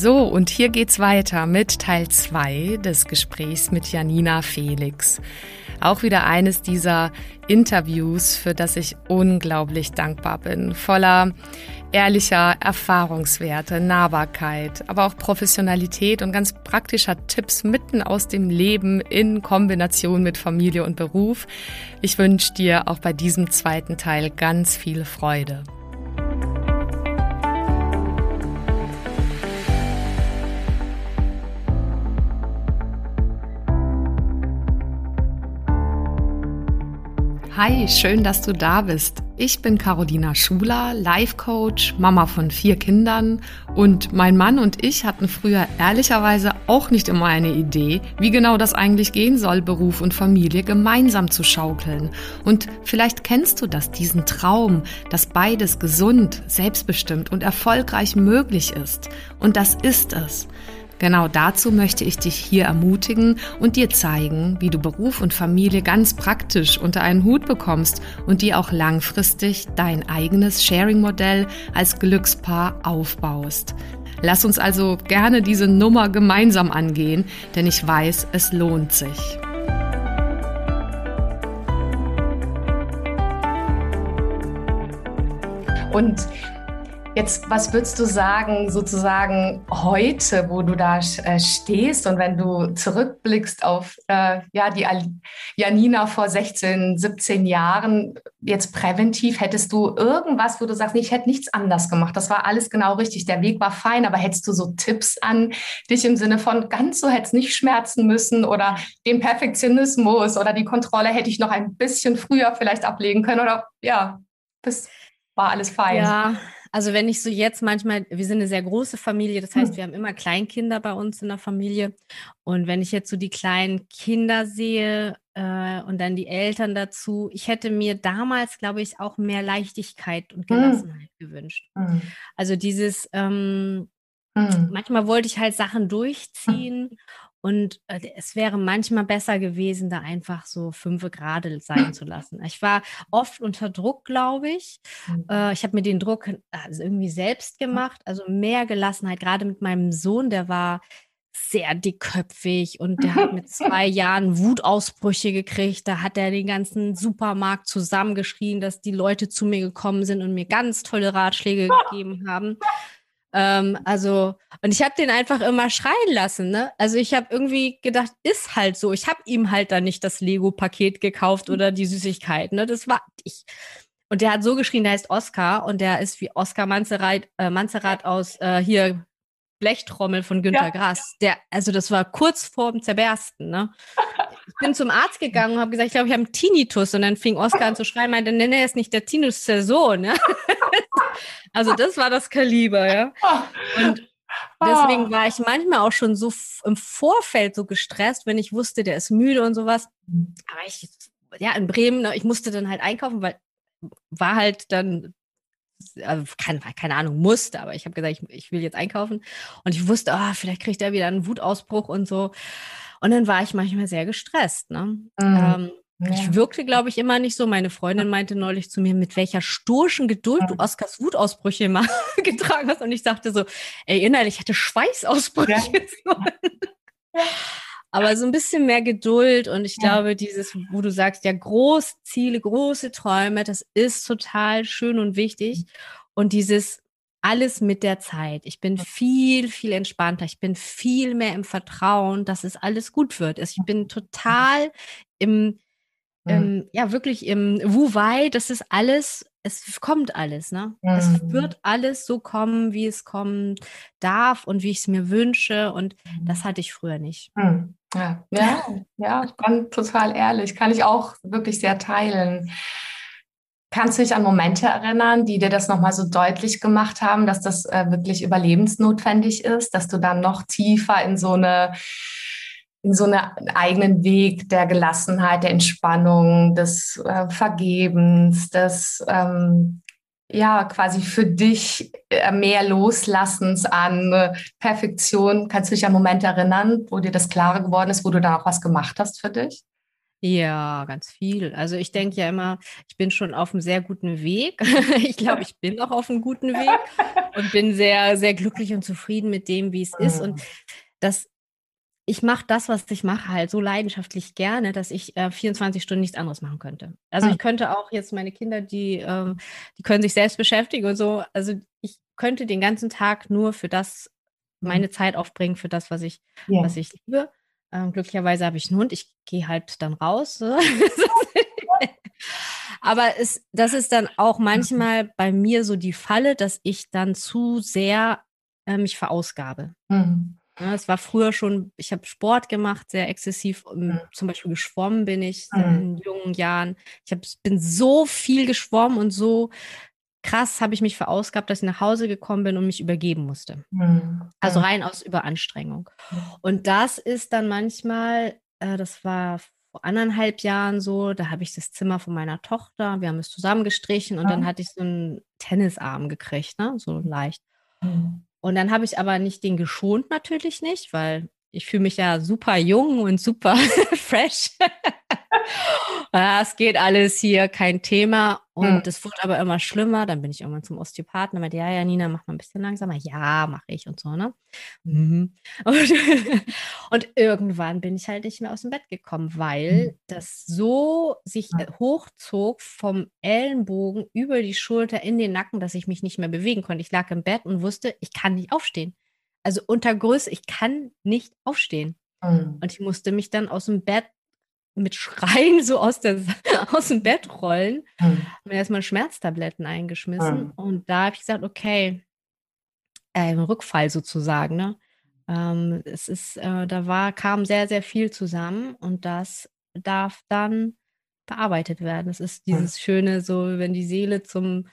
So, und hier geht's weiter mit Teil 2 des Gesprächs mit Janina Felix. Auch wieder eines dieser Interviews, für das ich unglaublich dankbar bin. Voller ehrlicher Erfahrungswerte, Nahbarkeit, aber auch Professionalität und ganz praktischer Tipps mitten aus dem Leben in Kombination mit Familie und Beruf. Ich wünsche dir auch bei diesem zweiten Teil ganz viel Freude. Hi, schön, dass du da bist. Ich bin Carolina Schuler, Life Coach, Mama von vier Kindern und mein Mann und ich hatten früher ehrlicherweise auch nicht immer eine Idee, wie genau das eigentlich gehen soll, Beruf und Familie gemeinsam zu schaukeln. Und vielleicht kennst du das, diesen Traum, dass beides gesund, selbstbestimmt und erfolgreich möglich ist. Und das ist es. Genau dazu möchte ich dich hier ermutigen und dir zeigen, wie du Beruf und Familie ganz praktisch unter einen Hut bekommst und dir auch langfristig dein eigenes Sharing-Modell als Glückspaar aufbaust. Lass uns also gerne diese Nummer gemeinsam angehen, denn ich weiß, es lohnt sich. Und Jetzt, was würdest du sagen, sozusagen heute, wo du da äh, stehst und wenn du zurückblickst auf äh, ja, die Janina vor 16, 17 Jahren, jetzt präventiv, hättest du irgendwas, wo du sagst, nee, ich hätte nichts anders gemacht, das war alles genau richtig, der Weg war fein, aber hättest du so Tipps an dich im Sinne von, ganz so hätte es nicht schmerzen müssen oder den Perfektionismus oder die Kontrolle hätte ich noch ein bisschen früher vielleicht ablegen können oder ja, das war alles fein. Ja, also wenn ich so jetzt manchmal, wir sind eine sehr große Familie, das heißt, hm. wir haben immer Kleinkinder bei uns in der Familie. Und wenn ich jetzt so die kleinen Kinder sehe äh, und dann die Eltern dazu, ich hätte mir damals, glaube ich, auch mehr Leichtigkeit und hm. Gelassenheit mhm. gewünscht. Mhm. Also dieses, ähm, manchmal wollte ich halt Sachen durchziehen und äh, es wäre manchmal besser gewesen, da einfach so fünf Grade sein zu lassen. Ich war oft unter Druck, glaube ich. Mhm. Äh, ich habe mir den Druck also irgendwie selbst gemacht, also mehr Gelassenheit, gerade mit meinem Sohn, der war sehr dickköpfig und der hat mit zwei Jahren Wutausbrüche gekriegt. Da hat er den ganzen Supermarkt zusammengeschrien, dass die Leute zu mir gekommen sind und mir ganz tolle Ratschläge gegeben haben. Ähm, also, und ich habe den einfach immer schreien lassen. Ne? Also ich habe irgendwie gedacht, ist halt so. Ich habe ihm halt dann nicht das Lego-Paket gekauft oder die Süßigkeit. Ne? Das war ich. Und der hat so geschrien, der heißt Oscar und der ist wie Oscar Manzerat, äh, Manzerat aus äh, hier Blechtrommel von Günter ja. Grass. Der, also das war kurz vorm Zerbersten. Ne? Ich bin zum Arzt gegangen und habe gesagt, ich glaube, ich habe einen Tinnitus. Und dann fing Oscar an zu schreien, meinte, nee, nee, ist nicht der Tinnitus, der Sohn. Ja? Also das war das Kaliber, ja. Und deswegen war ich manchmal auch schon so im Vorfeld so gestresst, wenn ich wusste, der ist müde und sowas. Aber ich, ja, in Bremen, ne, ich musste dann halt einkaufen, weil war halt dann keine, keine Ahnung, musste, aber ich habe gesagt, ich, ich, will jetzt einkaufen. Und ich wusste, oh, vielleicht kriegt er wieder einen Wutausbruch und so. Und dann war ich manchmal sehr gestresst. Ne? Mhm. Ähm, ja. Ich wirkte, glaube ich, immer nicht so. Meine Freundin meinte neulich zu mir, mit welcher stoischen Geduld du Oskars Wutausbrüche immer getragen hast. Und ich sagte so, ey, innerlich hatte Schweißausbrüche. Ja. Aber so ein bisschen mehr Geduld und ich glaube, dieses, wo du sagst, ja, große Ziele, große Träume, das ist total schön und wichtig. Und dieses alles mit der Zeit. Ich bin viel, viel entspannter. Ich bin viel mehr im Vertrauen, dass es alles gut wird. Ich bin total im, ähm, ja, wirklich im Wu-Wei, das ist alles, es kommt alles, ne? Mhm. Es wird alles so kommen, wie es kommen darf und wie ich es mir wünsche. Und das hatte ich früher nicht. Mhm. Ja, ja, ja, ich bin total ehrlich. Kann ich auch wirklich sehr teilen. Kannst du dich an Momente erinnern, die dir das nochmal so deutlich gemacht haben, dass das äh, wirklich überlebensnotwendig ist, dass du dann noch tiefer in so eine in so einen eigenen Weg der Gelassenheit, der Entspannung, des äh, Vergebens, des ähm, ja quasi für dich äh, mehr Loslassens an äh, Perfektion. Kannst du dich an Momente erinnern, wo dir das klarer geworden ist, wo du da auch was gemacht hast für dich? Ja, ganz viel. Also ich denke ja immer, ich bin schon auf einem sehr guten Weg. ich glaube, ich bin auch auf einem guten Weg und bin sehr, sehr glücklich und zufrieden mit dem, wie es ist. Und mhm. das, ich mache das, was ich mache, halt so leidenschaftlich gerne, dass ich äh, 24 Stunden nichts anderes machen könnte. Also mhm. ich könnte auch jetzt meine Kinder, die, ähm, die können sich selbst beschäftigen und so. Also ich könnte den ganzen Tag nur für das mhm. meine Zeit aufbringen, für das, was ich, ja. was ich liebe. Ähm, glücklicherweise habe ich einen Hund. Ich gehe halt dann raus. Aber es, das ist dann auch manchmal bei mir so die Falle, dass ich dann zu sehr äh, mich verausgabe. Mhm. Ja, es war früher schon, ich habe Sport gemacht, sehr exzessiv. Mhm. Zum Beispiel geschwommen bin ich mhm. in jungen Jahren. Ich hab, bin so viel geschwommen und so krass habe ich mich verausgabt, dass ich nach Hause gekommen bin und mich übergeben musste. Also rein aus Überanstrengung. Und das ist dann manchmal, äh, das war vor anderthalb Jahren so, da habe ich das Zimmer von meiner Tochter, wir haben es zusammengestrichen und ja. dann hatte ich so einen Tennisarm gekriegt, ne? so leicht. Mhm. Und dann habe ich aber nicht den geschont, natürlich nicht, weil ich fühle mich ja super jung und super fresh. es geht alles hier, kein Thema. Und es hm. wurde aber immer schlimmer. Dann bin ich irgendwann zum Osteopathen und meinte, ja, ja, Nina, mach mal ein bisschen langsamer. Ja, mache ich und so, ne? Mhm. Und, und, irgendwann bin ich halt nicht mehr aus dem Bett gekommen, weil mhm. das so sich hochzog vom Ellenbogen über die Schulter in den Nacken, dass ich mich nicht mehr bewegen konnte. Ich lag im Bett und wusste, ich kann nicht aufstehen. Also unter Größe, ich kann nicht aufstehen. Mhm. Und ich musste mich dann aus dem Bett mit Schreien so aus, der, aus dem Bett rollen. Mhm. Mir erstmal Schmerztabletten eingeschmissen. Mhm. Und da habe ich gesagt, okay, äh, ein Rückfall sozusagen. Ne? Ähm, es ist, äh, da war, kam sehr, sehr viel zusammen und das darf dann bearbeitet werden. Es ist dieses schöne, so wenn die Seele zum,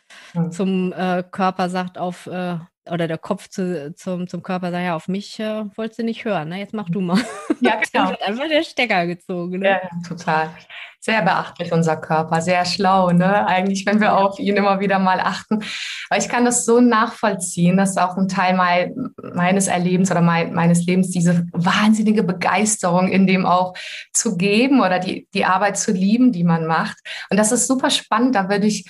zum äh, Körper sagt, auf äh, oder der Kopf zu, zum, zum Körper sagt, ja, auf mich äh, wolltest du nicht hören, ne? jetzt mach du mal. Ja, genau. wird einfach der Stecker gezogen. Ne? Ja, total. Sehr beachtlich, unser Körper, sehr schlau, ne? Eigentlich, wenn wir auf ihn immer wieder mal achten. Aber ich kann das so nachvollziehen, dass auch ein Teil mein, meines Erlebens oder mein, meines Lebens diese wahnsinnige Begeisterung in dem auch zu geben oder die, die Arbeit zu lieben, die man macht. Und das ist super spannend. Da würde ich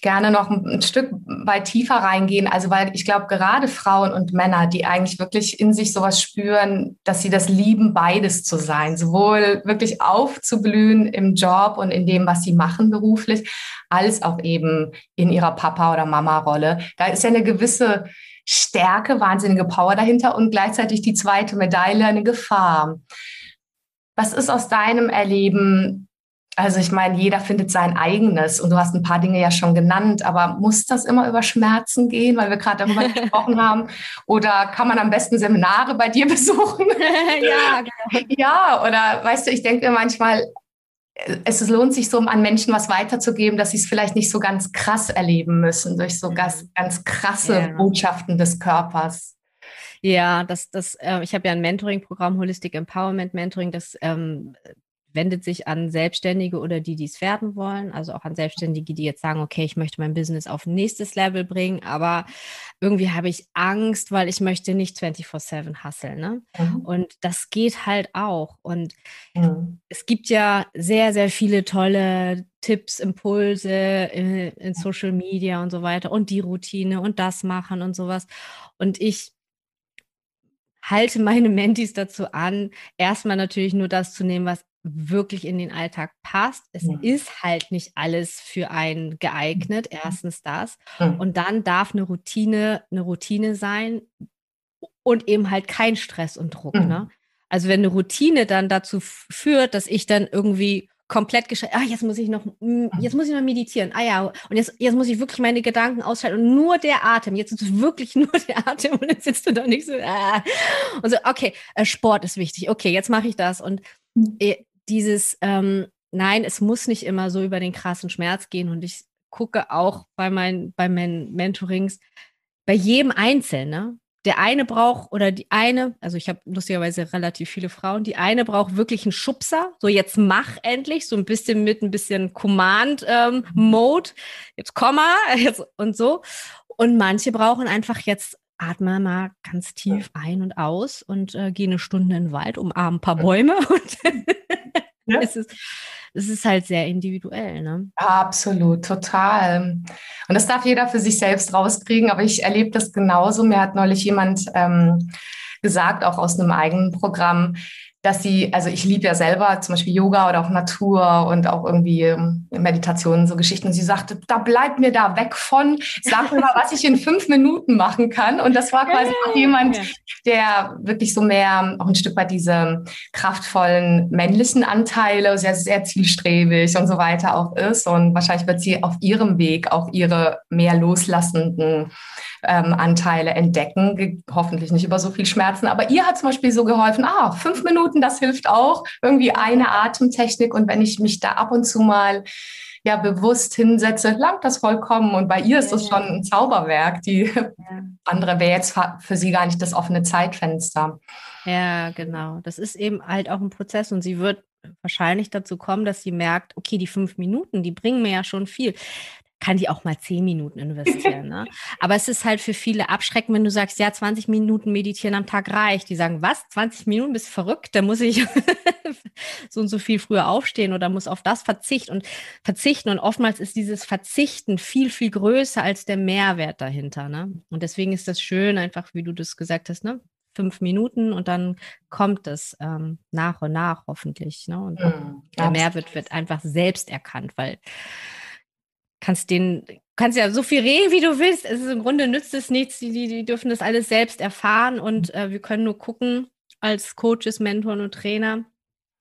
gerne noch ein, Stück weit tiefer reingehen. Also, weil ich glaube, gerade Frauen und Männer, die eigentlich wirklich in sich sowas spüren, dass sie das lieben, beides zu sein, sowohl wirklich aufzublühen im Job und in dem, was sie machen beruflich, als auch eben in ihrer Papa- oder Mama-Rolle. Da ist ja eine gewisse Stärke, wahnsinnige Power dahinter und gleichzeitig die zweite Medaille eine Gefahr. Was ist aus deinem Erleben also ich meine, jeder findet sein eigenes und du hast ein paar Dinge ja schon genannt, aber muss das immer über Schmerzen gehen, weil wir gerade darüber gesprochen haben? Oder kann man am besten Seminare bei dir besuchen? ja, genau. Ja, oder weißt du, ich denke manchmal, es lohnt sich so, an Menschen was weiterzugeben, dass sie es vielleicht nicht so ganz krass erleben müssen, durch so ganz, mhm. ganz krasse ja. Botschaften des Körpers. Ja, das, das, äh, ich habe ja ein Mentoring-Programm, Holistic Empowerment Mentoring, das ähm, wendet sich an Selbstständige oder die, die es werden wollen, also auch an Selbstständige, die jetzt sagen, okay, ich möchte mein Business auf ein nächstes Level bringen, aber irgendwie habe ich Angst, weil ich möchte nicht 24-7 hasseln. Ne? Mhm. Und das geht halt auch. Und mhm. es gibt ja sehr, sehr viele tolle Tipps, Impulse in, in Social Media und so weiter und die Routine und das machen und sowas. Und ich halte meine Mentis dazu an, erstmal natürlich nur das zu nehmen, was wirklich in den Alltag passt. Es ja. ist halt nicht alles für einen geeignet. Mhm. Erstens das. Ja. Und dann darf eine Routine eine Routine sein und eben halt kein Stress und Druck. Ja. Ne? Also wenn eine Routine dann dazu führt, dass ich dann irgendwie komplett gescheit, ah, jetzt muss ich noch, mm, jetzt muss ich noch meditieren, ah ja, und jetzt, jetzt muss ich wirklich meine Gedanken ausschalten und nur der Atem, jetzt ist es wirklich nur der Atem und jetzt sitzt du da nicht so, ah. und so, okay, äh, Sport ist wichtig, okay, jetzt mache ich das und mhm. äh, dieses, ähm, nein, es muss nicht immer so über den krassen Schmerz gehen. Und ich gucke auch bei, mein, bei meinen Mentorings, bei jedem Einzelnen, ne? Der eine braucht oder die eine, also ich habe lustigerweise relativ viele Frauen, die eine braucht wirklich einen Schubser, so jetzt mach endlich, so ein bisschen mit ein bisschen Command-Mode, ähm, jetzt komm mal jetzt, und so. Und manche brauchen einfach jetzt atme mal ganz tief ein und aus und äh, gehe eine Stunde in den Wald, umarme ein paar Bäume und ne? es, ist, es ist halt sehr individuell. Ne? Absolut, total. Und das darf jeder für sich selbst rauskriegen, aber ich erlebe das genauso. Mir hat neulich jemand ähm, gesagt, auch aus einem eigenen Programm, dass sie, also ich liebe ja selber zum Beispiel Yoga oder auch Natur und auch irgendwie ähm, Meditationen, so Geschichten. Und sie sagte, da bleibt mir da weg von, sag mir mal, was ich in fünf Minuten machen kann. Und das war quasi auch jemand, der wirklich so mehr auch ein Stück weit diese kraftvollen männlichen Anteile, sehr, sehr zielstrebig und so weiter auch ist. Und wahrscheinlich wird sie auf ihrem Weg auch ihre mehr loslassenden ähm, Anteile entdecken, hoffentlich nicht über so viel Schmerzen. Aber ihr hat zum Beispiel so geholfen, ah, fünf Minuten, das hilft auch, irgendwie eine Atemtechnik. Und wenn ich mich da ab und zu mal ja bewusst hinsetze, langt das vollkommen. Und bei ihr ist das schon ein Zauberwerk. Die ja. andere wäre jetzt für sie gar nicht das offene Zeitfenster. Ja, genau. Das ist eben halt auch ein Prozess und sie wird wahrscheinlich dazu kommen, dass sie merkt, okay, die fünf Minuten, die bringen mir ja schon viel kann die auch mal zehn Minuten investieren. Ne? Aber es ist halt für viele abschreckend, wenn du sagst, ja, 20 Minuten meditieren am Tag reicht. Die sagen, was? 20 Minuten bist verrückt? Da muss ich so und so viel früher aufstehen oder muss auf das verzichten und verzichten. Und oftmals ist dieses Verzichten viel, viel größer als der Mehrwert dahinter. Ne? Und deswegen ist das schön, einfach wie du das gesagt hast, ne? fünf Minuten und dann kommt es ähm, nach und nach hoffentlich. Ne? Und mm, der Mehrwert wird einfach selbst erkannt, weil kannst den, kannst ja so viel reden, wie du willst. Es ist im Grunde nützt es nichts. Die, die, die dürfen das alles selbst erfahren und äh, wir können nur gucken als Coaches, Mentoren und Trainer,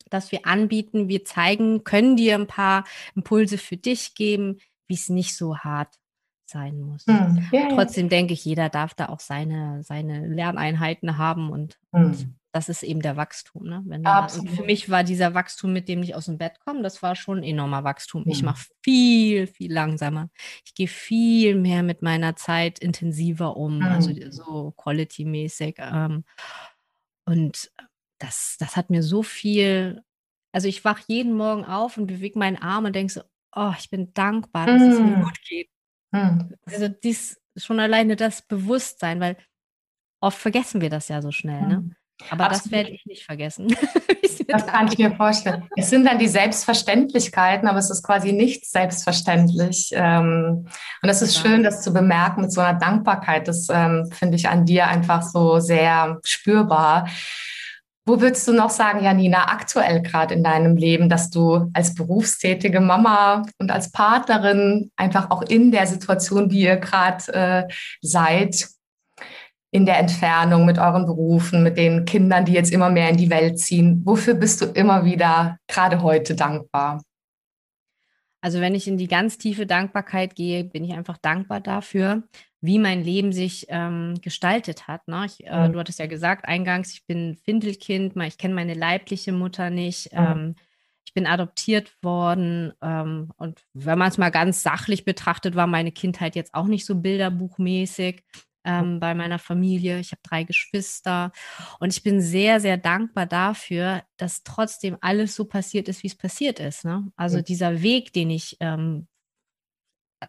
dass wir anbieten, wir zeigen, können dir ein paar Impulse für dich geben, wie es nicht so hart sein muss. Hm, yeah, Trotzdem denke ich, jeder darf da auch seine, seine Lerneinheiten haben und, hm. und das ist eben der Wachstum. Ne? Wenn da, für mich war dieser Wachstum, mit dem ich aus dem Bett komme, das war schon ein enormer Wachstum. Mhm. Ich mache viel, viel langsamer. Ich gehe viel mehr mit meiner Zeit intensiver um, also mhm. also so quality-mäßig. Ähm, und das, das hat mir so viel, also ich wache jeden Morgen auf und bewege meinen Arm und denke so, oh, ich bin dankbar, dass mhm. es mir mhm. gut geht. Mhm. Also dies schon alleine das Bewusstsein, weil oft vergessen wir das ja so schnell. Ne? Aber Absolut. das werde ich nicht vergessen. das kann ich mir vorstellen. Es sind dann die Selbstverständlichkeiten, aber es ist quasi nicht selbstverständlich. Ähm, und es ist schön, das zu bemerken mit so einer Dankbarkeit. Das ähm, finde ich an dir einfach so sehr spürbar. Wo würdest du noch sagen, Janina, aktuell gerade in deinem Leben, dass du als berufstätige Mama und als Partnerin einfach auch in der Situation, wie ihr gerade äh, seid, in der Entfernung mit euren Berufen, mit den Kindern, die jetzt immer mehr in die Welt ziehen? Wofür bist du immer wieder gerade heute dankbar? Also wenn ich in die ganz tiefe Dankbarkeit gehe, bin ich einfach dankbar dafür, wie mein Leben sich ähm, gestaltet hat. Ne? Ich, äh, mhm. Du hattest ja gesagt eingangs, ich bin Findelkind, ich kenne meine leibliche Mutter nicht. Mhm. Ähm, ich bin adoptiert worden ähm, und wenn man es mal ganz sachlich betrachtet, war meine Kindheit jetzt auch nicht so bilderbuchmäßig ähm, bei meiner Familie. Ich habe drei Geschwister und ich bin sehr, sehr dankbar dafür, dass trotzdem alles so passiert ist, wie es passiert ist. Ne? Also dieser Weg, den ich ähm,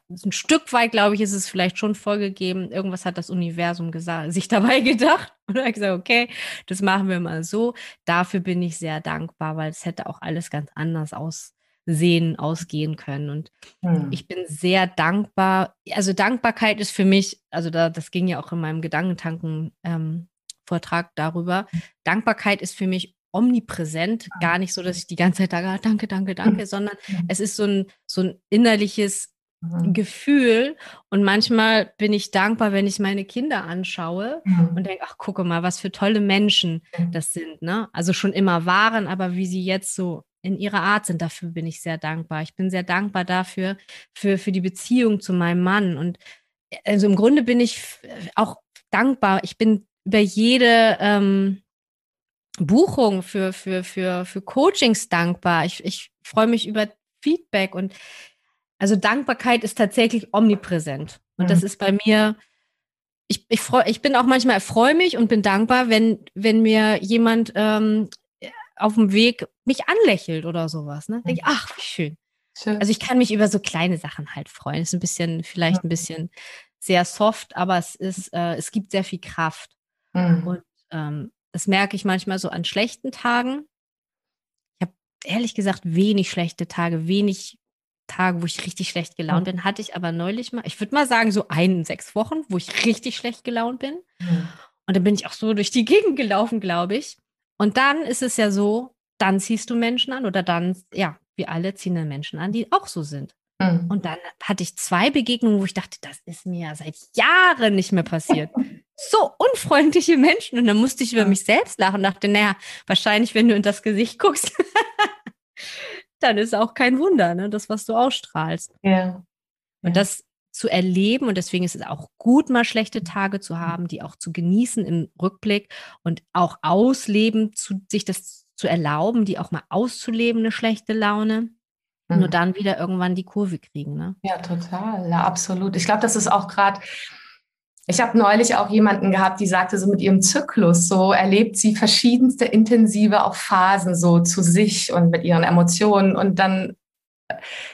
ein Stück weit, glaube ich, ist es vielleicht schon vorgegeben. Irgendwas hat das Universum sich dabei gedacht. Und ich gesagt, okay, das machen wir mal so. Dafür bin ich sehr dankbar, weil es hätte auch alles ganz anders aus, sehen, ausgehen können. Und hm. ich bin sehr dankbar. Also Dankbarkeit ist für mich, also da, das ging ja auch in meinem Gedankentanken-Vortrag ähm, darüber. Dankbarkeit ist für mich omnipräsent, ah. gar nicht so, dass ich die ganze Zeit da danke, danke, danke, sondern es ist so ein, so ein innerliches mhm. Gefühl. Und manchmal bin ich dankbar, wenn ich meine Kinder anschaue mhm. und denke, ach, gucke mal, was für tolle Menschen das sind. Ne? Also schon immer waren, aber wie sie jetzt so in ihrer Art sind. Dafür bin ich sehr dankbar. Ich bin sehr dankbar dafür, für, für die Beziehung zu meinem Mann. Und also im Grunde bin ich auch dankbar. Ich bin über jede ähm, Buchung für, für, für, für Coachings dankbar. Ich, ich freue mich über Feedback und also Dankbarkeit ist tatsächlich omnipräsent. Und mhm. das ist bei mir, ich, ich, freu, ich bin auch manchmal, freue mich und bin dankbar, wenn, wenn mir jemand ähm, auf dem Weg mich anlächelt oder sowas. Ne? Denke ich, ach, wie schön. schön. Also ich kann mich über so kleine Sachen halt freuen. Ist ein bisschen, vielleicht ein bisschen sehr soft, aber es ist, äh, es gibt sehr viel Kraft. Mhm. Und ähm, das merke ich manchmal so an schlechten Tagen. Ich habe ehrlich gesagt wenig schlechte Tage, wenig Tage, wo ich richtig schlecht gelaunt bin. Hatte ich aber neulich mal, ich würde mal sagen, so ein, sechs Wochen, wo ich richtig schlecht gelaunt bin. Mhm. Und dann bin ich auch so durch die Gegend gelaufen, glaube ich. Und dann ist es ja so, dann ziehst du Menschen an oder dann, ja, wir alle ziehen dann Menschen an, die auch so sind. Mhm. Und dann hatte ich zwei Begegnungen, wo ich dachte, das ist mir seit Jahren nicht mehr passiert. so unfreundliche Menschen. Und dann musste ich über mich selbst lachen und dachte, naja, wahrscheinlich, wenn du in das Gesicht guckst, dann ist auch kein Wunder, ne, das, was du ausstrahlst. Ja. Und das zu erleben und deswegen ist es auch gut, mal schlechte Tage zu haben, die auch zu genießen im Rückblick und auch ausleben, zu, sich das zu erlauben, die auch mal auszuleben, eine schlechte Laune. Mhm. Nur dann wieder irgendwann die Kurve kriegen. Ne? Ja, total. Ja, absolut. Ich glaube, das ist auch gerade ich habe neulich auch jemanden gehabt, die sagte, so mit ihrem Zyklus, so erlebt sie verschiedenste intensive auch Phasen so zu sich und mit ihren Emotionen. Und dann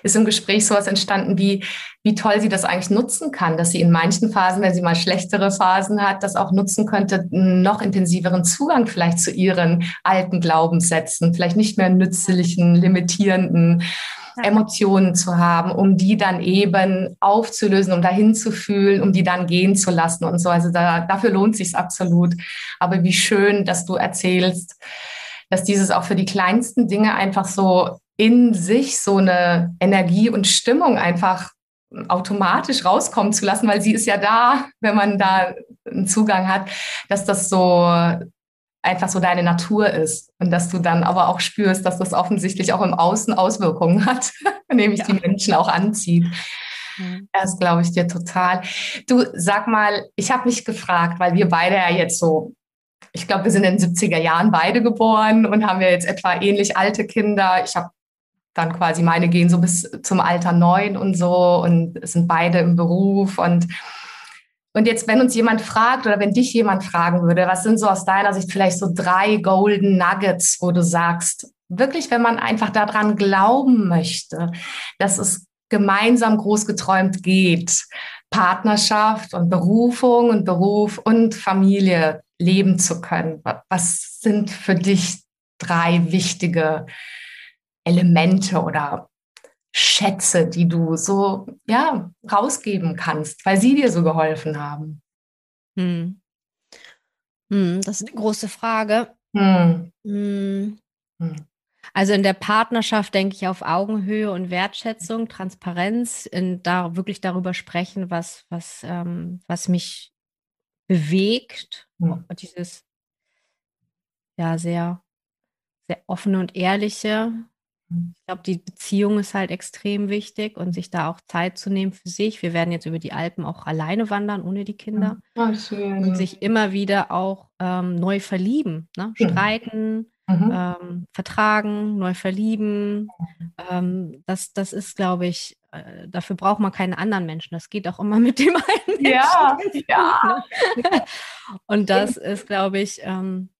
ist im Gespräch sowas entstanden, wie, wie toll sie das eigentlich nutzen kann, dass sie in manchen Phasen, wenn sie mal schlechtere Phasen hat, das auch nutzen könnte, einen noch intensiveren Zugang vielleicht zu ihren alten Glaubenssätzen, vielleicht nicht mehr nützlichen, limitierenden Emotionen zu haben, um die dann eben aufzulösen, um dahin zu fühlen, um die dann gehen zu lassen und so. Also da, dafür lohnt sich absolut. Aber wie schön, dass du erzählst, dass dieses auch für die kleinsten Dinge einfach so in sich so eine Energie und Stimmung einfach automatisch rauskommen zu lassen, weil sie ist ja da, wenn man da einen Zugang hat, dass das so einfach so deine Natur ist und dass du dann aber auch spürst, dass das offensichtlich auch im Außen Auswirkungen hat, nämlich ja. die Menschen auch anzieht. Mhm. Das glaube ich dir total. Du sag mal, ich habe mich gefragt, weil wir beide ja jetzt so, ich glaube, wir sind in den 70er Jahren beide geboren und haben ja jetzt etwa ähnlich alte Kinder. Ich habe dann quasi meine gehen so bis zum Alter neun und so und sind beide im Beruf und und jetzt, wenn uns jemand fragt oder wenn dich jemand fragen würde, was sind so aus deiner Sicht vielleicht so drei Golden Nuggets, wo du sagst, wirklich, wenn man einfach daran glauben möchte, dass es gemeinsam groß geträumt geht, Partnerschaft und Berufung und Beruf und Familie leben zu können. Was sind für dich drei wichtige Elemente oder Schätze, die du so ja rausgeben kannst, weil sie dir so geholfen haben? Hm. Hm, das ist eine große Frage. Hm. hm. hm. Also in der Partnerschaft denke ich auf Augenhöhe und Wertschätzung, Transparenz, in da wirklich darüber sprechen, was, was, ähm, was mich bewegt. Hm. Dieses ja sehr, sehr offene und ehrliche, ich glaube, die Beziehung ist halt extrem wichtig und sich da auch Zeit zu nehmen für sich. Wir werden jetzt über die Alpen auch alleine wandern, ohne die Kinder. Oh, schön. Und sich immer wieder auch ähm, neu verlieben, ne? streiten, mhm. ähm, vertragen, neu verlieben. Ähm, das, das ist, glaube ich, äh, dafür braucht man keine anderen Menschen. Das geht auch immer mit dem einen Menschen. Ja, ja. Und das ist, glaube ich, ähm,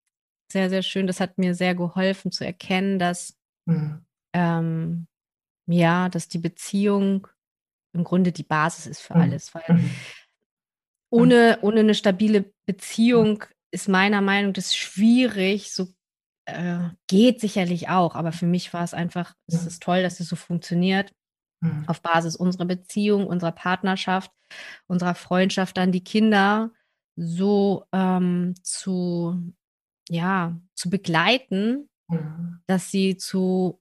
sehr, sehr schön. Das hat mir sehr geholfen zu erkennen, dass mhm ähm, ja, dass die Beziehung im Grunde die Basis ist für mhm. alles. Weil mhm. ohne, ohne eine stabile Beziehung ist meiner Meinung nach schwierig, so äh, geht sicherlich auch, aber für mich war es einfach, es ist toll, dass es so funktioniert. Mhm. Auf Basis unserer Beziehung, unserer Partnerschaft, unserer Freundschaft, dann die Kinder so ähm, zu, ja, zu begleiten, mhm. dass sie zu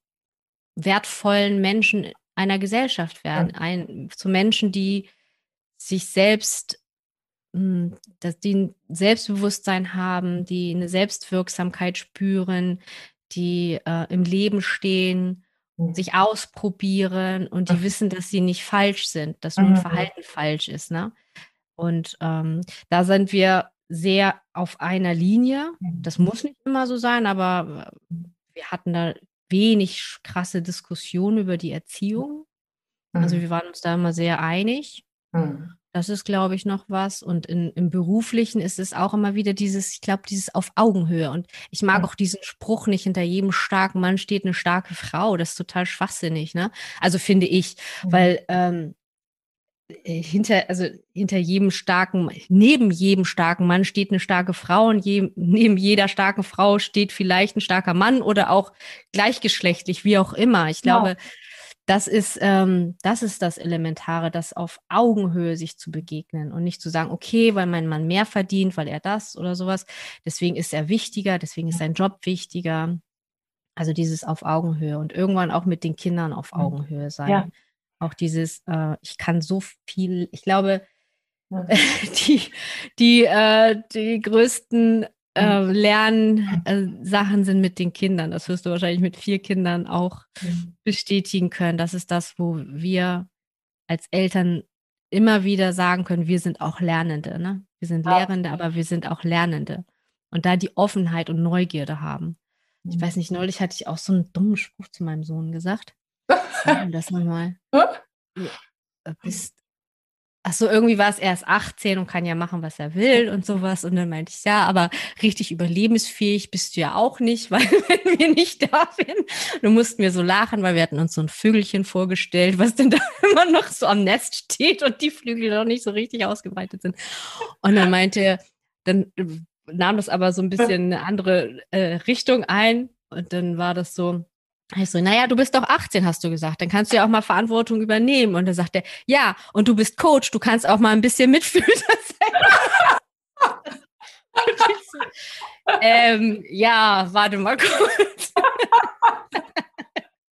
wertvollen Menschen einer Gesellschaft werden, ein, zu Menschen, die sich selbst, hm, dass die ein Selbstbewusstsein haben, die eine Selbstwirksamkeit spüren, die äh, im Leben stehen, mhm. sich ausprobieren und die wissen, dass sie nicht falsch sind, dass nur ein mhm. Verhalten falsch ist. Ne? Und ähm, da sind wir sehr auf einer Linie. Das muss nicht immer so sein, aber äh, wir hatten da wenig krasse Diskussion über die Erziehung. Also mhm. wir waren uns da immer sehr einig. Mhm. Das ist, glaube ich, noch was. Und in, im Beruflichen ist es auch immer wieder dieses, ich glaube, dieses auf Augenhöhe. Und ich mag mhm. auch diesen Spruch nicht, hinter jedem starken Mann steht eine starke Frau. Das ist total schwachsinnig, ne? Also finde ich, mhm. weil ähm, äh, hinter, also hinter jedem starken, neben jedem starken Mann steht eine starke Frau und je, neben jeder starken Frau steht vielleicht ein starker Mann oder auch gleichgeschlechtlich, wie auch immer. Ich glaube, ja. das ist, ähm, das ist das Elementare, das auf Augenhöhe sich zu begegnen und nicht zu sagen, okay, weil mein Mann mehr verdient, weil er das oder sowas, deswegen ist er wichtiger, deswegen ist sein Job wichtiger. Also dieses auf Augenhöhe und irgendwann auch mit den Kindern auf Augenhöhe sein. Ja. Auch dieses, äh, ich kann so viel, ich glaube, ja. die, die, äh, die größten äh, mhm. Lernsachen sind mit den Kindern. Das wirst du wahrscheinlich mit vier Kindern auch mhm. bestätigen können. Das ist das, wo wir als Eltern immer wieder sagen können, wir sind auch Lernende. Ne? Wir sind ja. Lehrende, aber wir sind auch Lernende. Und da die Offenheit und Neugierde haben. Ich mhm. weiß nicht, neulich hatte ich auch so einen dummen Spruch zu meinem Sohn gesagt das nochmal. Du bist. Achso, irgendwie war es erst 18 und kann ja machen, was er will und sowas. Und dann meinte ich, ja, aber richtig überlebensfähig bist du ja auch nicht, weil wenn wir nicht da sind, du mussten wir so lachen, weil wir hatten uns so ein Vögelchen vorgestellt, was denn da immer noch so am Nest steht und die Flügel noch nicht so richtig ausgebreitet sind. Und dann meinte er, dann nahm das aber so ein bisschen eine andere äh, Richtung ein. Und dann war das so, ich so, naja, du bist doch 18, hast du gesagt. Dann kannst du ja auch mal Verantwortung übernehmen. Und dann sagt er, ja, und du bist Coach, du kannst auch mal ein bisschen mitfühlen. ähm, ja, warte mal kurz.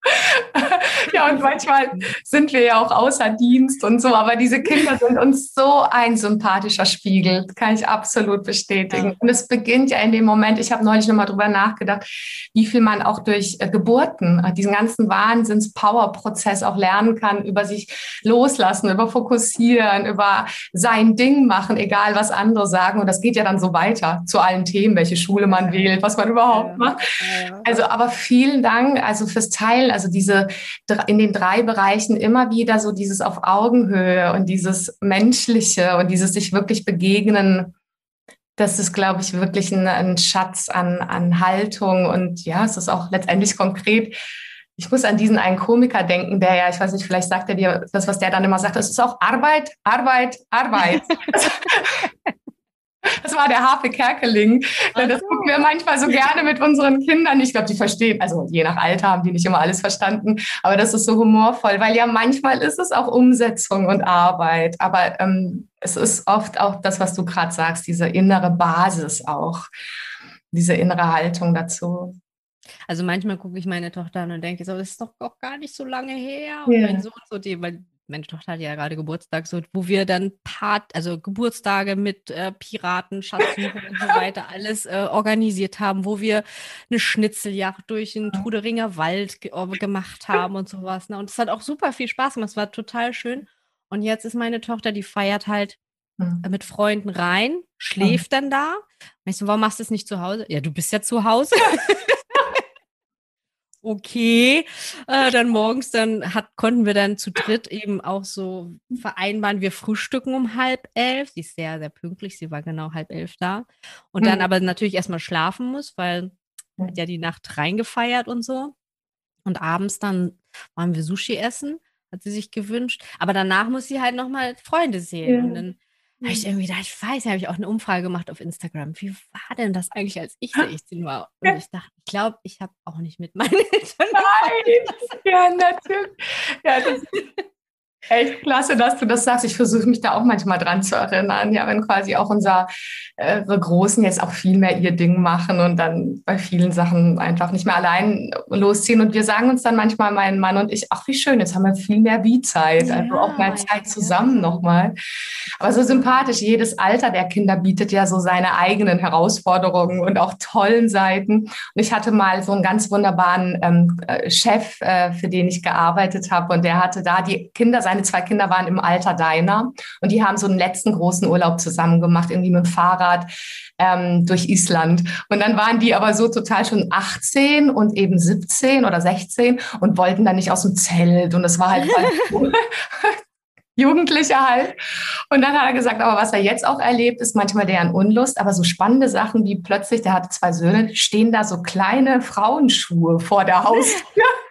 ja, und manchmal sind wir ja auch außer Dienst und so, aber diese Kinder sind uns so ein sympathischer Spiegel, kann ich absolut bestätigen. Ja. Und es beginnt ja in dem Moment, ich habe neulich nochmal drüber nachgedacht, wie viel man auch durch äh, Geburten, äh, diesen ganzen Wahnsinns-Power-Prozess auch lernen kann, über sich loslassen, über fokussieren, über sein Ding machen, egal was andere sagen. Und das geht ja dann so weiter zu allen Themen, welche Schule man wählt, was man überhaupt ja. macht. Also, aber vielen Dank also fürs Teilen, also diese in den drei Bereichen immer wieder so dieses auf Augenhöhe und dieses Menschliche und dieses sich wirklich begegnen. Das ist, glaube ich, wirklich ein, ein Schatz an, an Haltung und ja, es ist auch letztendlich konkret ich muss an diesen einen Komiker denken, der ja, ich weiß nicht, vielleicht sagt er dir das, was der dann immer sagt, es ist auch Arbeit, Arbeit, Arbeit. Das war der Harpe Kerkeling. Das gucken wir manchmal so gerne mit unseren Kindern. Ich glaube, die verstehen, also je nach Alter haben die nicht immer alles verstanden, aber das ist so humorvoll, weil ja manchmal ist es auch Umsetzung und Arbeit, aber ähm, es ist oft auch das, was du gerade sagst, diese innere Basis auch, diese innere Haltung dazu. Also manchmal gucke ich meine Tochter an und denke so, das ist doch auch gar nicht so lange her. Und yeah. mein Sohn so, die, weil meine Tochter hat ja gerade Geburtstag, so, wo wir dann Part, also Geburtstage mit äh, Piraten, Schatzsuchen und so weiter alles äh, organisiert haben, wo wir eine Schnitzeljagd durch den Truderinger Wald ge äh, gemacht haben und sowas. Ne? Und es hat auch super viel Spaß gemacht, es war total schön. Und jetzt ist meine Tochter, die feiert halt mhm. mit Freunden rein, schläft mhm. dann da. Und ich so, warum machst du es nicht zu Hause? Ja, du bist ja zu Hause. okay. Äh, dann morgens, dann hat, konnten wir dann zu dritt eben auch so vereinbaren, wir frühstücken um halb elf. Sie ist sehr, sehr pünktlich, sie war genau halb elf da. Und dann mhm. aber natürlich erstmal schlafen muss, weil hat ja die Nacht reingefeiert und so. Und abends dann waren wir Sushi essen, hat sie sich gewünscht. Aber danach muss sie halt nochmal Freunde sehen. Ja. Und dann habe ich mhm. irgendwie gedacht, ich weiß, habe ich auch eine Umfrage gemacht auf Instagram. Wie war denn das eigentlich, als ich 16 war? Und ich dachte, ich glaube, ich habe auch nicht mit meinen Eltern. Nein, ja, natürlich. Ja, das, Echt klasse, dass du das sagst. Ich versuche mich da auch manchmal dran zu erinnern. Ja, wenn quasi auch unsere äh, Großen jetzt auch viel mehr ihr Ding machen und dann bei vielen Sachen einfach nicht mehr allein losziehen. Und wir sagen uns dann manchmal, mein Mann und ich, ach, wie schön, jetzt haben wir viel mehr Wie-Zeit, ja, also auch mal Zeit zusammen ja. nochmal. Aber so sympathisch, jedes Alter der Kinder bietet ja so seine eigenen Herausforderungen und auch tollen Seiten. Und ich hatte mal so einen ganz wunderbaren ähm, äh, Chef, äh, für den ich gearbeitet habe und der hatte da die Kinder seine zwei Kinder waren im Alter deiner und die haben so einen letzten großen Urlaub zusammen gemacht, irgendwie mit dem Fahrrad ähm, durch Island. Und dann waren die aber so total schon 18 und eben 17 oder 16 und wollten dann nicht aus dem Zelt. Und es war halt, halt Jugendlicher halt. Und dann hat er gesagt, aber was er jetzt auch erlebt, ist manchmal deren Unlust, aber so spannende Sachen wie plötzlich, der hatte zwei Söhne, stehen da so kleine Frauenschuhe vor der Haustür.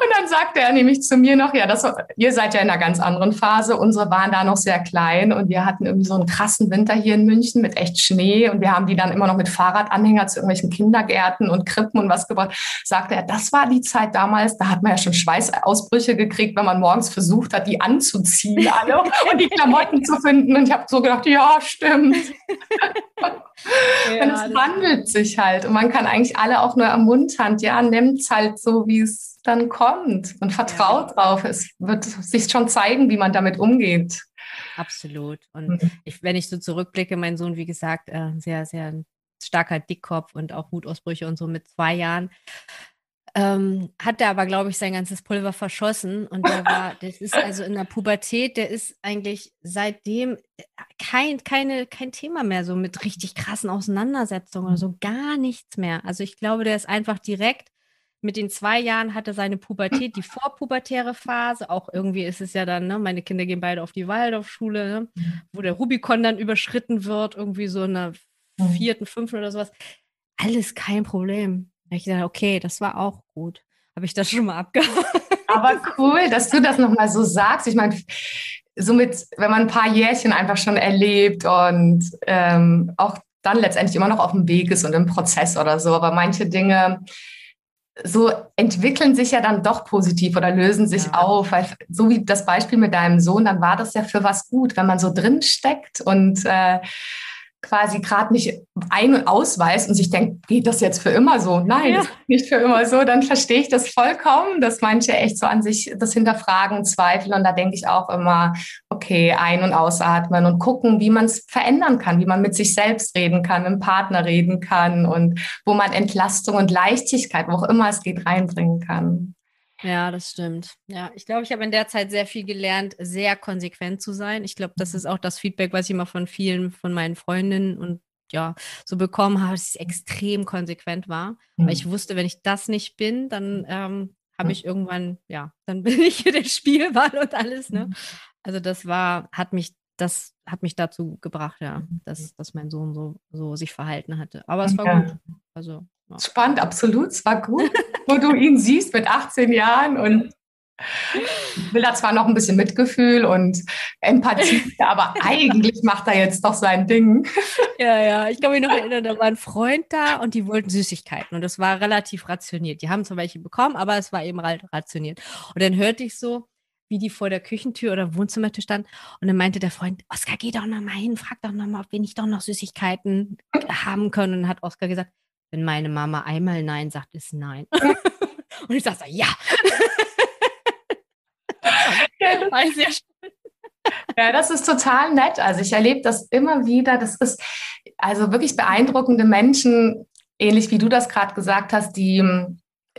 Und dann sagte er nämlich zu mir noch, ja, das, ihr seid ja in einer ganz anderen Phase. Unsere waren da noch sehr klein und wir hatten irgendwie so einen krassen Winter hier in München mit echt Schnee und wir haben die dann immer noch mit Fahrradanhänger zu irgendwelchen Kindergärten und Krippen und was gebracht. Sagte er, das war die Zeit damals, da hat man ja schon Schweißausbrüche gekriegt, wenn man morgens versucht hat, die anzuziehen alle und die Klamotten zu finden. Und ich habe so gedacht, ja, stimmt. Ja, und es wandelt sich halt und man kann eigentlich alle auch nur ermuntern, ja, nimmt es halt so, wie es dann kommt und vertraut ja. drauf. Es wird sich schon zeigen, wie man damit umgeht. Absolut. Und mhm. ich, wenn ich so zurückblicke, mein Sohn, wie gesagt, äh, sehr, sehr starker Dickkopf und auch Wutausbrüche und so mit zwei Jahren. Ähm, hat er aber, glaube ich, sein ganzes Pulver verschossen. Und der war, das ist also in der Pubertät, der ist eigentlich seitdem äh, kein, keine, kein Thema mehr, so mit richtig krassen Auseinandersetzungen oder so, gar nichts mehr. Also ich glaube, der ist einfach direkt mit den zwei Jahren hatte seine Pubertät, die vorpubertäre Phase. Auch irgendwie ist es ja dann, ne, meine Kinder gehen beide auf die Waldorfschule, ne, wo der Rubikon dann überschritten wird, irgendwie so in der mhm. vierten, fünften oder sowas. Alles kein Problem. Da ich dachte, okay, das war auch gut. Habe ich das schon mal abgehakt. Aber cool, dass du das nochmal so sagst. Ich meine, somit, wenn man ein paar Jährchen einfach schon erlebt und ähm, auch dann letztendlich immer noch auf dem Weg ist und im Prozess oder so, aber manche Dinge so entwickeln sich ja dann doch positiv oder lösen sich ja. auf. Weil, so wie das Beispiel mit deinem Sohn, dann war das ja für was gut, wenn man so drin steckt und äh, quasi gerade nicht ein- und ausweist und sich denkt, geht das jetzt für immer so? Nein, ja. nicht für immer so. Dann verstehe ich das vollkommen, dass manche echt so an sich das hinterfragen, zweifeln. Und da denke ich auch immer, okay, ein- und ausatmen und gucken, wie man es verändern kann, wie man mit sich selbst reden kann, mit dem Partner reden kann und wo man Entlastung und Leichtigkeit, wo auch immer es geht, reinbringen kann. Ja, das stimmt. Ja, ich glaube, ich habe in der Zeit sehr viel gelernt, sehr konsequent zu sein. Ich glaube, das ist auch das Feedback, was ich immer von vielen von meinen Freundinnen und ja, so bekommen habe, dass ich extrem konsequent war. Mhm. Weil ich wusste, wenn ich das nicht bin, dann ähm, habe ich irgendwann, ja, dann bin ich hier der Spielball und alles, ne? Mhm. Also das war, hat mich, das hat mich dazu gebracht, ja, dass, dass mein Sohn so, so sich verhalten hatte. Aber es war ja. gut. Also Spannend, absolut. Es war gut, wo du ihn siehst mit 18 Jahren und will da zwar noch ein bisschen Mitgefühl und Empathie, aber eigentlich macht er jetzt doch sein Ding. Ja, ja, ich kann mich noch erinnern, da war ein Freund da und die wollten Süßigkeiten und das war relativ rationiert. Die haben zwar welche bekommen, aber es war eben halt rationiert. Und dann hörte ich so, wie die vor der Küchentür oder Wohnzimmertür stand und dann meinte der Freund, Oskar, geh doch noch mal hin, frag doch noch mal, ob wir nicht doch noch Süßigkeiten haben können. Und dann hat Oskar gesagt, wenn meine Mama einmal Nein sagt, ist Nein. und ich sage so, ja. ja, das ist total nett. Also ich erlebe das immer wieder. Das ist also wirklich beeindruckende Menschen, ähnlich wie du das gerade gesagt hast, die,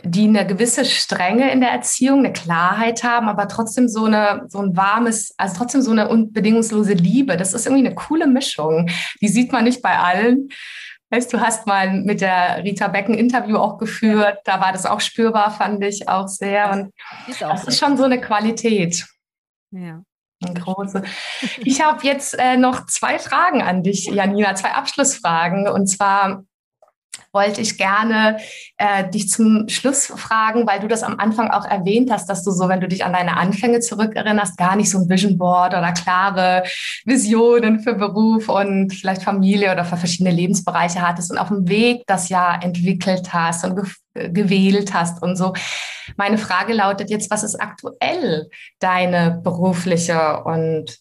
die eine gewisse Strenge in der Erziehung, eine Klarheit haben, aber trotzdem so, eine, so ein warmes, also trotzdem so eine unbedingungslose Liebe. Das ist irgendwie eine coole Mischung. Die sieht man nicht bei allen. Weißt du, hast mal mit der Rita Becken Interview auch geführt. Da war das auch spürbar, fand ich auch sehr. Und ist auch das ist schon so eine Qualität. Ja. Eine große. Ich habe jetzt äh, noch zwei Fragen an dich, Janina, zwei Abschlussfragen. Und zwar wollte ich gerne äh, dich zum Schluss fragen, weil du das am Anfang auch erwähnt hast, dass du so, wenn du dich an deine Anfänge zurückerinnerst, gar nicht so ein Vision Board oder klare Visionen für Beruf und vielleicht Familie oder für verschiedene Lebensbereiche hattest und auf dem Weg das ja entwickelt hast und ge gewählt hast und so. Meine Frage lautet jetzt, was ist aktuell deine berufliche und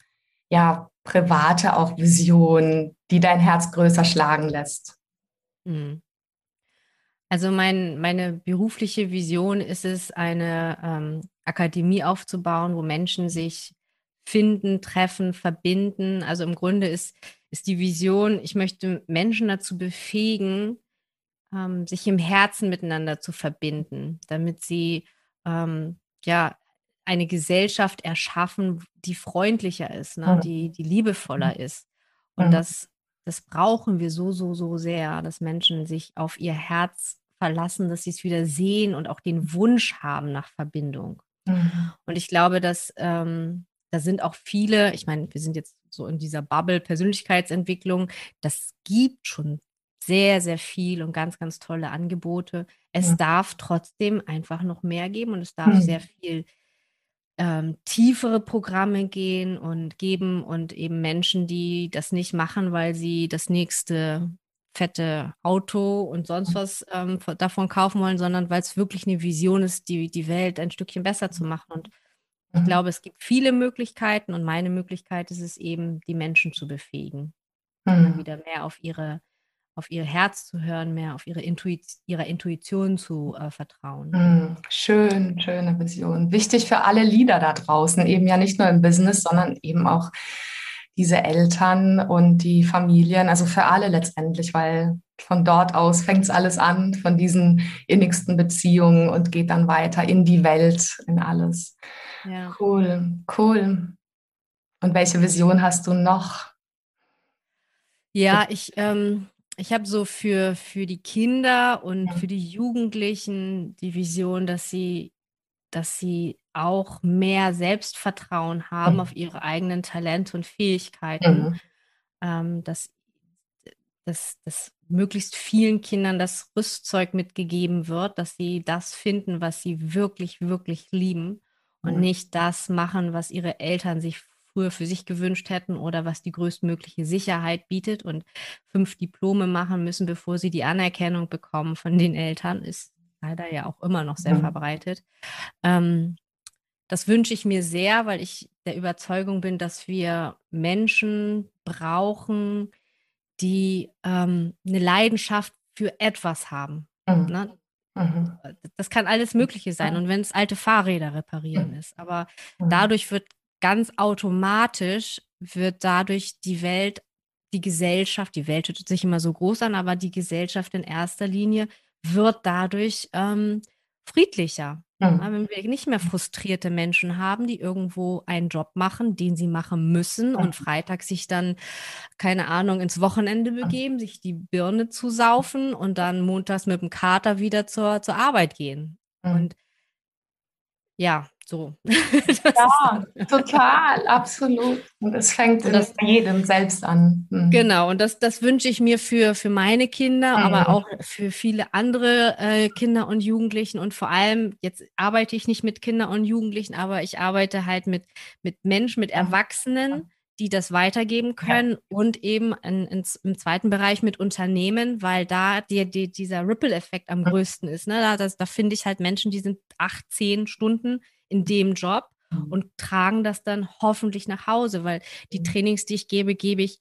ja, private auch Vision, die dein Herz größer schlagen lässt? Mhm. Also mein, meine berufliche Vision ist es, eine ähm, Akademie aufzubauen, wo Menschen sich finden, treffen, verbinden. Also im Grunde ist, ist die Vision, ich möchte Menschen dazu befähigen, ähm, sich im Herzen miteinander zu verbinden, damit sie ähm, ja eine Gesellschaft erschaffen, die freundlicher ist, ne? die, die liebevoller mhm. ist. Und das das brauchen wir so, so, so sehr, dass Menschen sich auf ihr Herz verlassen, dass sie es wieder sehen und auch den Wunsch haben nach Verbindung. Mhm. Und ich glaube, dass ähm, da sind auch viele, ich meine, wir sind jetzt so in dieser Bubble Persönlichkeitsentwicklung, das gibt schon sehr, sehr viel und ganz, ganz tolle Angebote. Es ja. darf trotzdem einfach noch mehr geben und es darf mhm. sehr viel ähm, tiefere Programme gehen und geben und eben Menschen, die das nicht machen, weil sie das nächste fette Auto und sonst was ähm, davon kaufen wollen, sondern weil es wirklich eine Vision ist, die, die Welt ein Stückchen besser zu machen. Und ich mhm. glaube, es gibt viele Möglichkeiten und meine Möglichkeit ist es eben, die Menschen zu befähigen, mhm. wieder mehr auf ihre auf ihr Herz zu hören, mehr auf ihre Intuition, ihrer Intuition zu äh, vertrauen. Mhm. Schön, schöne Vision. Wichtig für alle Lieder da draußen, eben ja nicht nur im Business, sondern eben auch diese Eltern und die Familien, also für alle letztendlich, weil von dort aus fängt es alles an, von diesen innigsten Beziehungen und geht dann weiter in die Welt, in alles. Ja. Cool, cool. Und welche Vision hast du noch? Ja, ich, ähm, ich habe so für, für die Kinder und für die Jugendlichen die Vision, dass sie, dass sie auch mehr Selbstvertrauen haben mhm. auf ihre eigenen Talente und Fähigkeiten, mhm. ähm, dass, dass, dass möglichst vielen Kindern das Rüstzeug mitgegeben wird, dass sie das finden, was sie wirklich, wirklich lieben und mhm. nicht das machen, was ihre Eltern sich früher für sich gewünscht hätten oder was die größtmögliche Sicherheit bietet und fünf Diplome machen müssen, bevor sie die Anerkennung bekommen von den Eltern, ist leider ja auch immer noch sehr mhm. verbreitet. Ähm, das wünsche ich mir sehr, weil ich der Überzeugung bin, dass wir Menschen brauchen, die ähm, eine Leidenschaft für etwas haben. Mhm. Ne? Mhm. Das kann alles Mögliche sein. Und wenn es alte Fahrräder reparieren mhm. ist, aber mhm. dadurch wird ganz automatisch, wird dadurch die Welt, die Gesellschaft, die Welt hört sich immer so groß an, aber die Gesellschaft in erster Linie wird dadurch ähm, friedlicher. Mhm. Wenn wir nicht mehr frustrierte Menschen haben, die irgendwo einen Job machen, den sie machen müssen mhm. und Freitag sich dann, keine Ahnung, ins Wochenende begeben, sich die Birne zu saufen und dann montags mit dem Kater wieder zur, zur Arbeit gehen. Mhm. Und ja, so. ja, total, absolut. Und es fängt und das, in jedem selbst an. Mhm. Genau, und das, das wünsche ich mir für, für meine Kinder, mhm. aber auch für viele andere äh, Kinder und Jugendlichen. Und vor allem, jetzt arbeite ich nicht mit Kindern und Jugendlichen, aber ich arbeite halt mit, mit Menschen, mit Erwachsenen die das weitergeben können ja. und eben in, in, im zweiten Bereich mit Unternehmen, weil da die, die, dieser Ripple-Effekt am größten ist. Ne? Da, da finde ich halt Menschen, die sind acht, zehn Stunden in dem Job mhm. und tragen das dann hoffentlich nach Hause, weil die mhm. Trainings, die ich gebe, gebe ich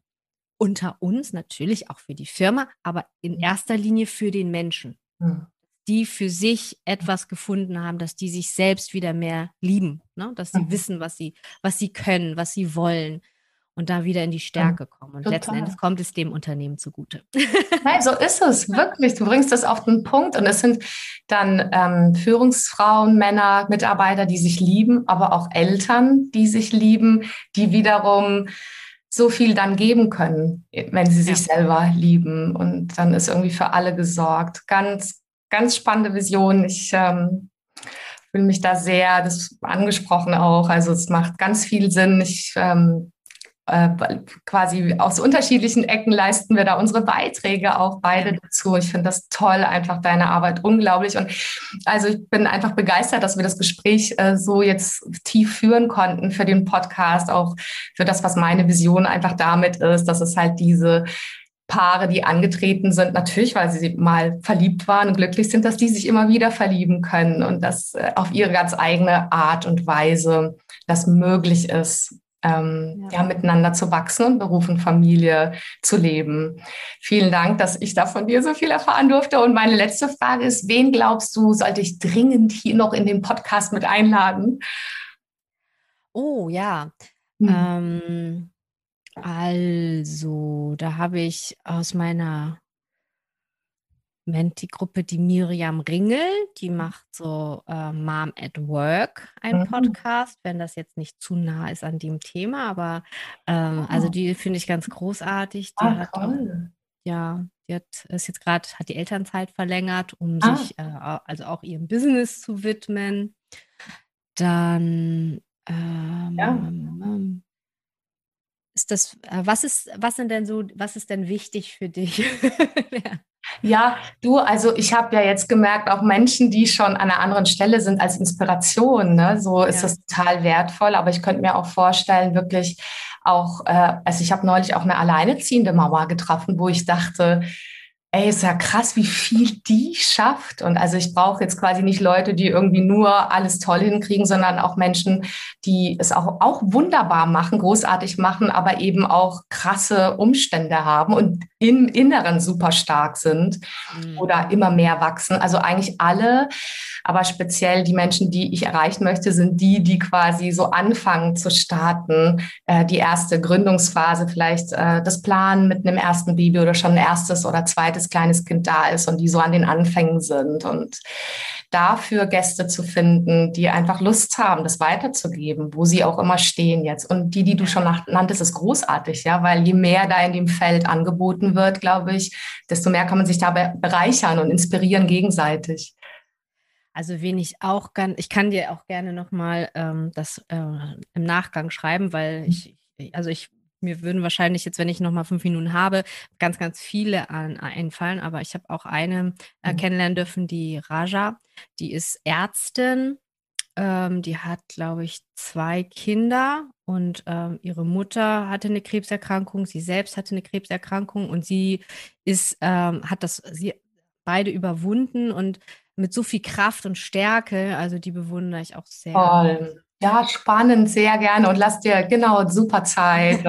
unter uns natürlich auch für die Firma, aber in mhm. erster Linie für den Menschen, die für sich etwas gefunden haben, dass die sich selbst wieder mehr lieben, ne? dass sie wissen, was sie, was sie können, was sie wollen und da wieder in die Stärke kommen. Und Total. letzten Endes kommt es dem Unternehmen zugute. Nein, so ist es, wirklich. Du bringst das auf den Punkt. Und es sind dann ähm, Führungsfrauen, Männer, Mitarbeiter, die sich lieben, aber auch Eltern, die sich lieben, die wiederum so viel dann geben können, wenn sie sich ja. selber lieben. Und dann ist irgendwie für alle gesorgt. Ganz, ganz spannende Vision. Ich ähm, fühle mich da sehr, das angesprochen auch. Also es macht ganz viel Sinn. Ich ähm, äh, quasi aus unterschiedlichen Ecken leisten wir da unsere Beiträge auch beide dazu. Ich finde das toll, einfach deine Arbeit unglaublich. Und also ich bin einfach begeistert, dass wir das Gespräch äh, so jetzt tief führen konnten für den Podcast, auch für das, was meine Vision einfach damit ist, dass es halt diese Paare, die angetreten sind, natürlich, weil sie mal verliebt waren und glücklich sind, dass die sich immer wieder verlieben können und dass äh, auf ihre ganz eigene Art und Weise das möglich ist, ähm, ja. ja. miteinander zu wachsen und Beruf und Familie zu leben. Vielen Dank, dass ich da von dir so viel erfahren durfte. Und meine letzte Frage ist, wen glaubst du, sollte ich dringend hier noch in den Podcast mit einladen? Oh ja. Hm. Ähm, also, da habe ich aus meiner Menti-Gruppe die Miriam Ringel, die mhm. macht so äh, Mom at Work, ein mhm. Podcast, wenn das jetzt nicht zu nah ist an dem Thema, aber ähm, oh. also die finde ich ganz großartig. Die ah, hat auch, ja, die hat ist jetzt gerade, hat die Elternzeit verlängert, um ah. sich äh, also auch ihrem Business zu widmen. Dann ähm, ja. ist das, äh, was ist, was sind denn so, was ist denn wichtig für dich? ja. Ja, du, also ich habe ja jetzt gemerkt, auch Menschen, die schon an einer anderen Stelle sind als Inspiration, ne? so ist ja. das total wertvoll. Aber ich könnte mir auch vorstellen, wirklich auch, äh, also ich habe neulich auch eine alleineziehende Mama getroffen, wo ich dachte, ey, ist ja krass, wie viel die schafft. Und also ich brauche jetzt quasi nicht Leute, die irgendwie nur alles toll hinkriegen, sondern auch Menschen, die es auch, auch wunderbar machen, großartig machen, aber eben auch krasse Umstände haben und im Inneren super stark sind mhm. oder immer mehr wachsen. Also eigentlich alle, aber speziell die Menschen, die ich erreichen möchte, sind die, die quasi so anfangen zu starten, äh, die erste Gründungsphase, vielleicht äh, das Planen mit einem ersten Baby oder schon ein erstes oder zweites kleines Kind da ist und die so an den Anfängen sind und dafür Gäste zu finden, die einfach Lust haben, das weiterzugeben, wo sie auch immer stehen jetzt. Und die, die du schon nanntest, ist großartig, ja, weil je mehr da in dem Feld angeboten wird, glaube ich, desto mehr kann man sich dabei bereichern und inspirieren gegenseitig. Also wen ich auch ganz, ich kann dir auch gerne nochmal ähm, das äh, im Nachgang schreiben, weil ich, also ich mir würden wahrscheinlich jetzt, wenn ich noch mal fünf Minuten habe, ganz, ganz viele an, einfallen. Aber ich habe auch eine äh, mhm. kennenlernen dürfen, die Raja. Die ist Ärztin. Ähm, die hat, glaube ich, zwei Kinder und ähm, ihre Mutter hatte eine Krebserkrankung. Sie selbst hatte eine Krebserkrankung und sie ist, ähm, hat das sie beide überwunden und mit so viel Kraft und Stärke. Also die bewundere ich auch sehr. Voll. Ja, spannend, sehr gerne und lass dir genau super Zeit,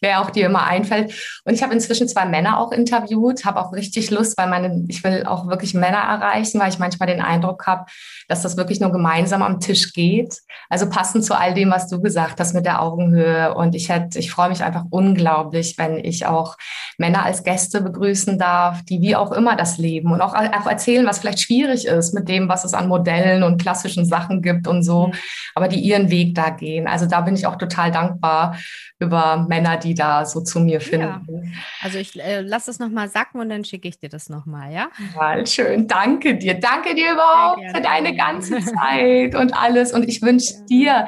wer auch dir immer einfällt. Und ich habe inzwischen zwei Männer auch interviewt, habe auch richtig Lust, weil meine, ich will auch wirklich Männer erreichen, weil ich manchmal den Eindruck habe, dass das wirklich nur gemeinsam am Tisch geht. Also passend zu all dem, was du gesagt hast mit der Augenhöhe. Und ich hätte, ich freue mich einfach unglaublich, wenn ich auch Männer als Gäste begrüßen darf, die wie auch immer das leben und auch, auch erzählen, was vielleicht schwierig ist mit dem, was es an Modellen und klassischen Sachen gibt und so. Aber aber die ihren Weg da gehen. Also da bin ich auch total dankbar über Männer, die da so zu mir finden. Ja. Also ich äh, lasse es nochmal sacken und dann schicke ich dir das nochmal, ja? Mal schön. Danke dir. Danke dir überhaupt für deine ganze Zeit und alles. Und ich wünsche dir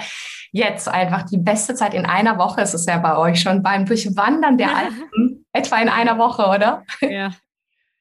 jetzt einfach die beste Zeit in einer Woche. Es ist ja bei euch schon beim Durchwandern der Alpen. Etwa in einer Woche, oder? Ja,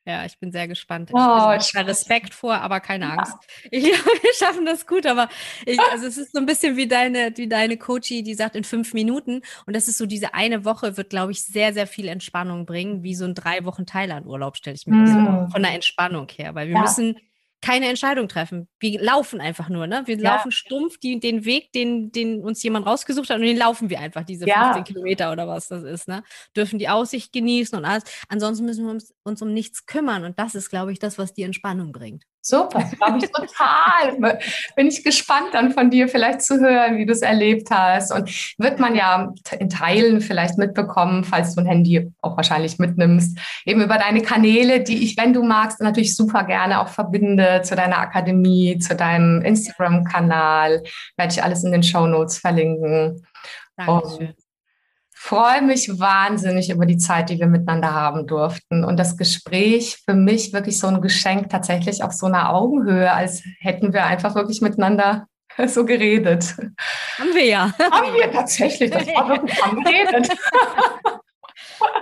ja, ich bin sehr gespannt. Ich oh, bin da Respekt vor, aber keine Angst. Ich wir schaffen das gut, aber ich, also es ist so ein bisschen wie deine, wie deine Coachie, die sagt in fünf Minuten. Und das ist so, diese eine Woche wird, glaube ich, sehr, sehr viel Entspannung bringen, wie so ein drei Wochen Thailand-Urlaub, stelle ich mir mm. das von der Entspannung her. Weil wir ja. müssen keine Entscheidung treffen. Wir laufen einfach nur, ne? Wir ja. laufen stumpf die, den Weg, den, den uns jemand rausgesucht hat und den laufen wir einfach, diese ja. 15 Kilometer oder was das ist, ne? Dürfen die Aussicht genießen und alles. Ansonsten müssen wir uns, uns um nichts kümmern und das ist, glaube ich, das, was die Entspannung bringt. Super, glaube ich total. Bin ich gespannt dann von dir vielleicht zu hören, wie du es erlebt hast. Und wird man ja in Teilen vielleicht mitbekommen, falls du ein Handy auch wahrscheinlich mitnimmst, eben über deine Kanäle, die ich, wenn du magst, natürlich super gerne auch verbinde zu deiner Akademie, zu deinem Instagram-Kanal. Werde ich alles in den Show Notes verlinken. Dankeschön freue mich wahnsinnig über die Zeit, die wir miteinander haben durften. Und das Gespräch für mich wirklich so ein Geschenk, tatsächlich auf so einer Augenhöhe, als hätten wir einfach wirklich miteinander so geredet. Haben wir ja. Haben wir tatsächlich, das war wirklich haben geredet.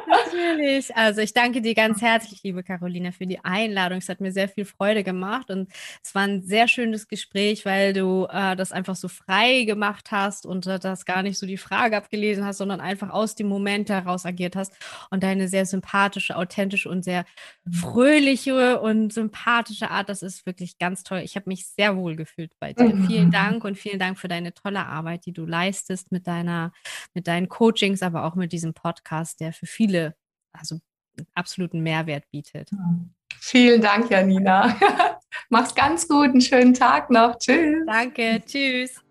Natürlich. Also ich danke dir ganz herzlich, liebe Carolina, für die Einladung. Es hat mir sehr viel Freude gemacht und es war ein sehr schönes Gespräch, weil du äh, das einfach so frei gemacht hast und äh, das gar nicht so die Frage abgelesen hast, sondern einfach aus dem Moment heraus agiert hast und deine sehr sympathische, authentische und sehr fröhliche und sympathische Art, das ist wirklich ganz toll. Ich habe mich sehr wohl gefühlt bei dir. Mhm. Vielen Dank und vielen Dank für deine tolle Arbeit, die du leistest mit deiner, mit deinen Coachings, aber auch mit diesem Podcast, der für viele also absoluten Mehrwert bietet. Vielen Dank, Janina. Mach's ganz gut, einen schönen Tag noch. Tschüss. Danke, tschüss.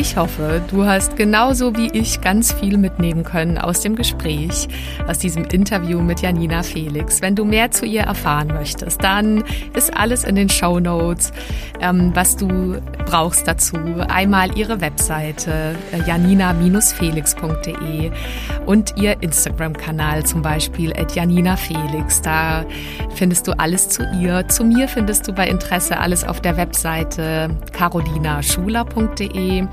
Ich hoffe, du hast genauso wie ich ganz viel mitnehmen können aus dem Gespräch, aus diesem Interview mit Janina Felix. Wenn du mehr zu ihr erfahren möchtest, dann ist alles in den Show Notes, ähm, was du brauchst dazu. Einmal ihre Webseite äh, janina-felix.de und ihr Instagram-Kanal zum Beispiel at Janina Felix. Da findest du alles zu ihr. Zu mir findest du bei Interesse alles auf der Webseite carolinaschuler.de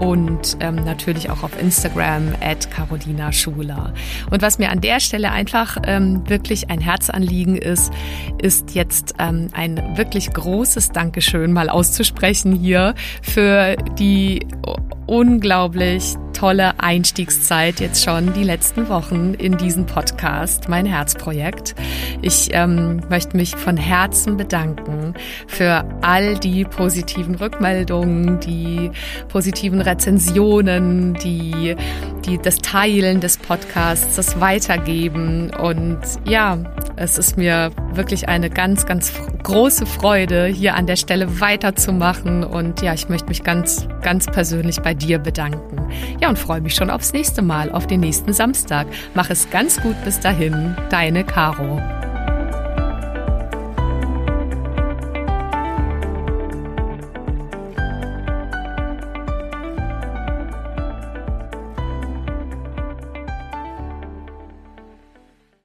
und ähm, natürlich auch auf Instagram at Carolina Schuler. Und was mir an der Stelle einfach ähm, wirklich ein Herzanliegen ist, ist jetzt ähm, ein wirklich großes Dankeschön mal auszusprechen hier für die unglaublich tolle Einstiegszeit jetzt schon die letzten Wochen in diesen Podcast, mein Herzprojekt. Ich ähm, möchte mich von Herzen bedanken für all die positiven Rückmeldungen, die positiven Rezensionen, die, die das Teilen des Podcasts, das Weitergeben. Und ja, es ist mir wirklich eine ganz, ganz große Freude, hier an der Stelle weiterzumachen. Und ja, ich möchte mich ganz, ganz persönlich bei dir bedanken. Ja, und freue mich schon aufs nächste Mal, auf den nächsten Samstag. Mach es ganz gut bis dahin. Deine Caro.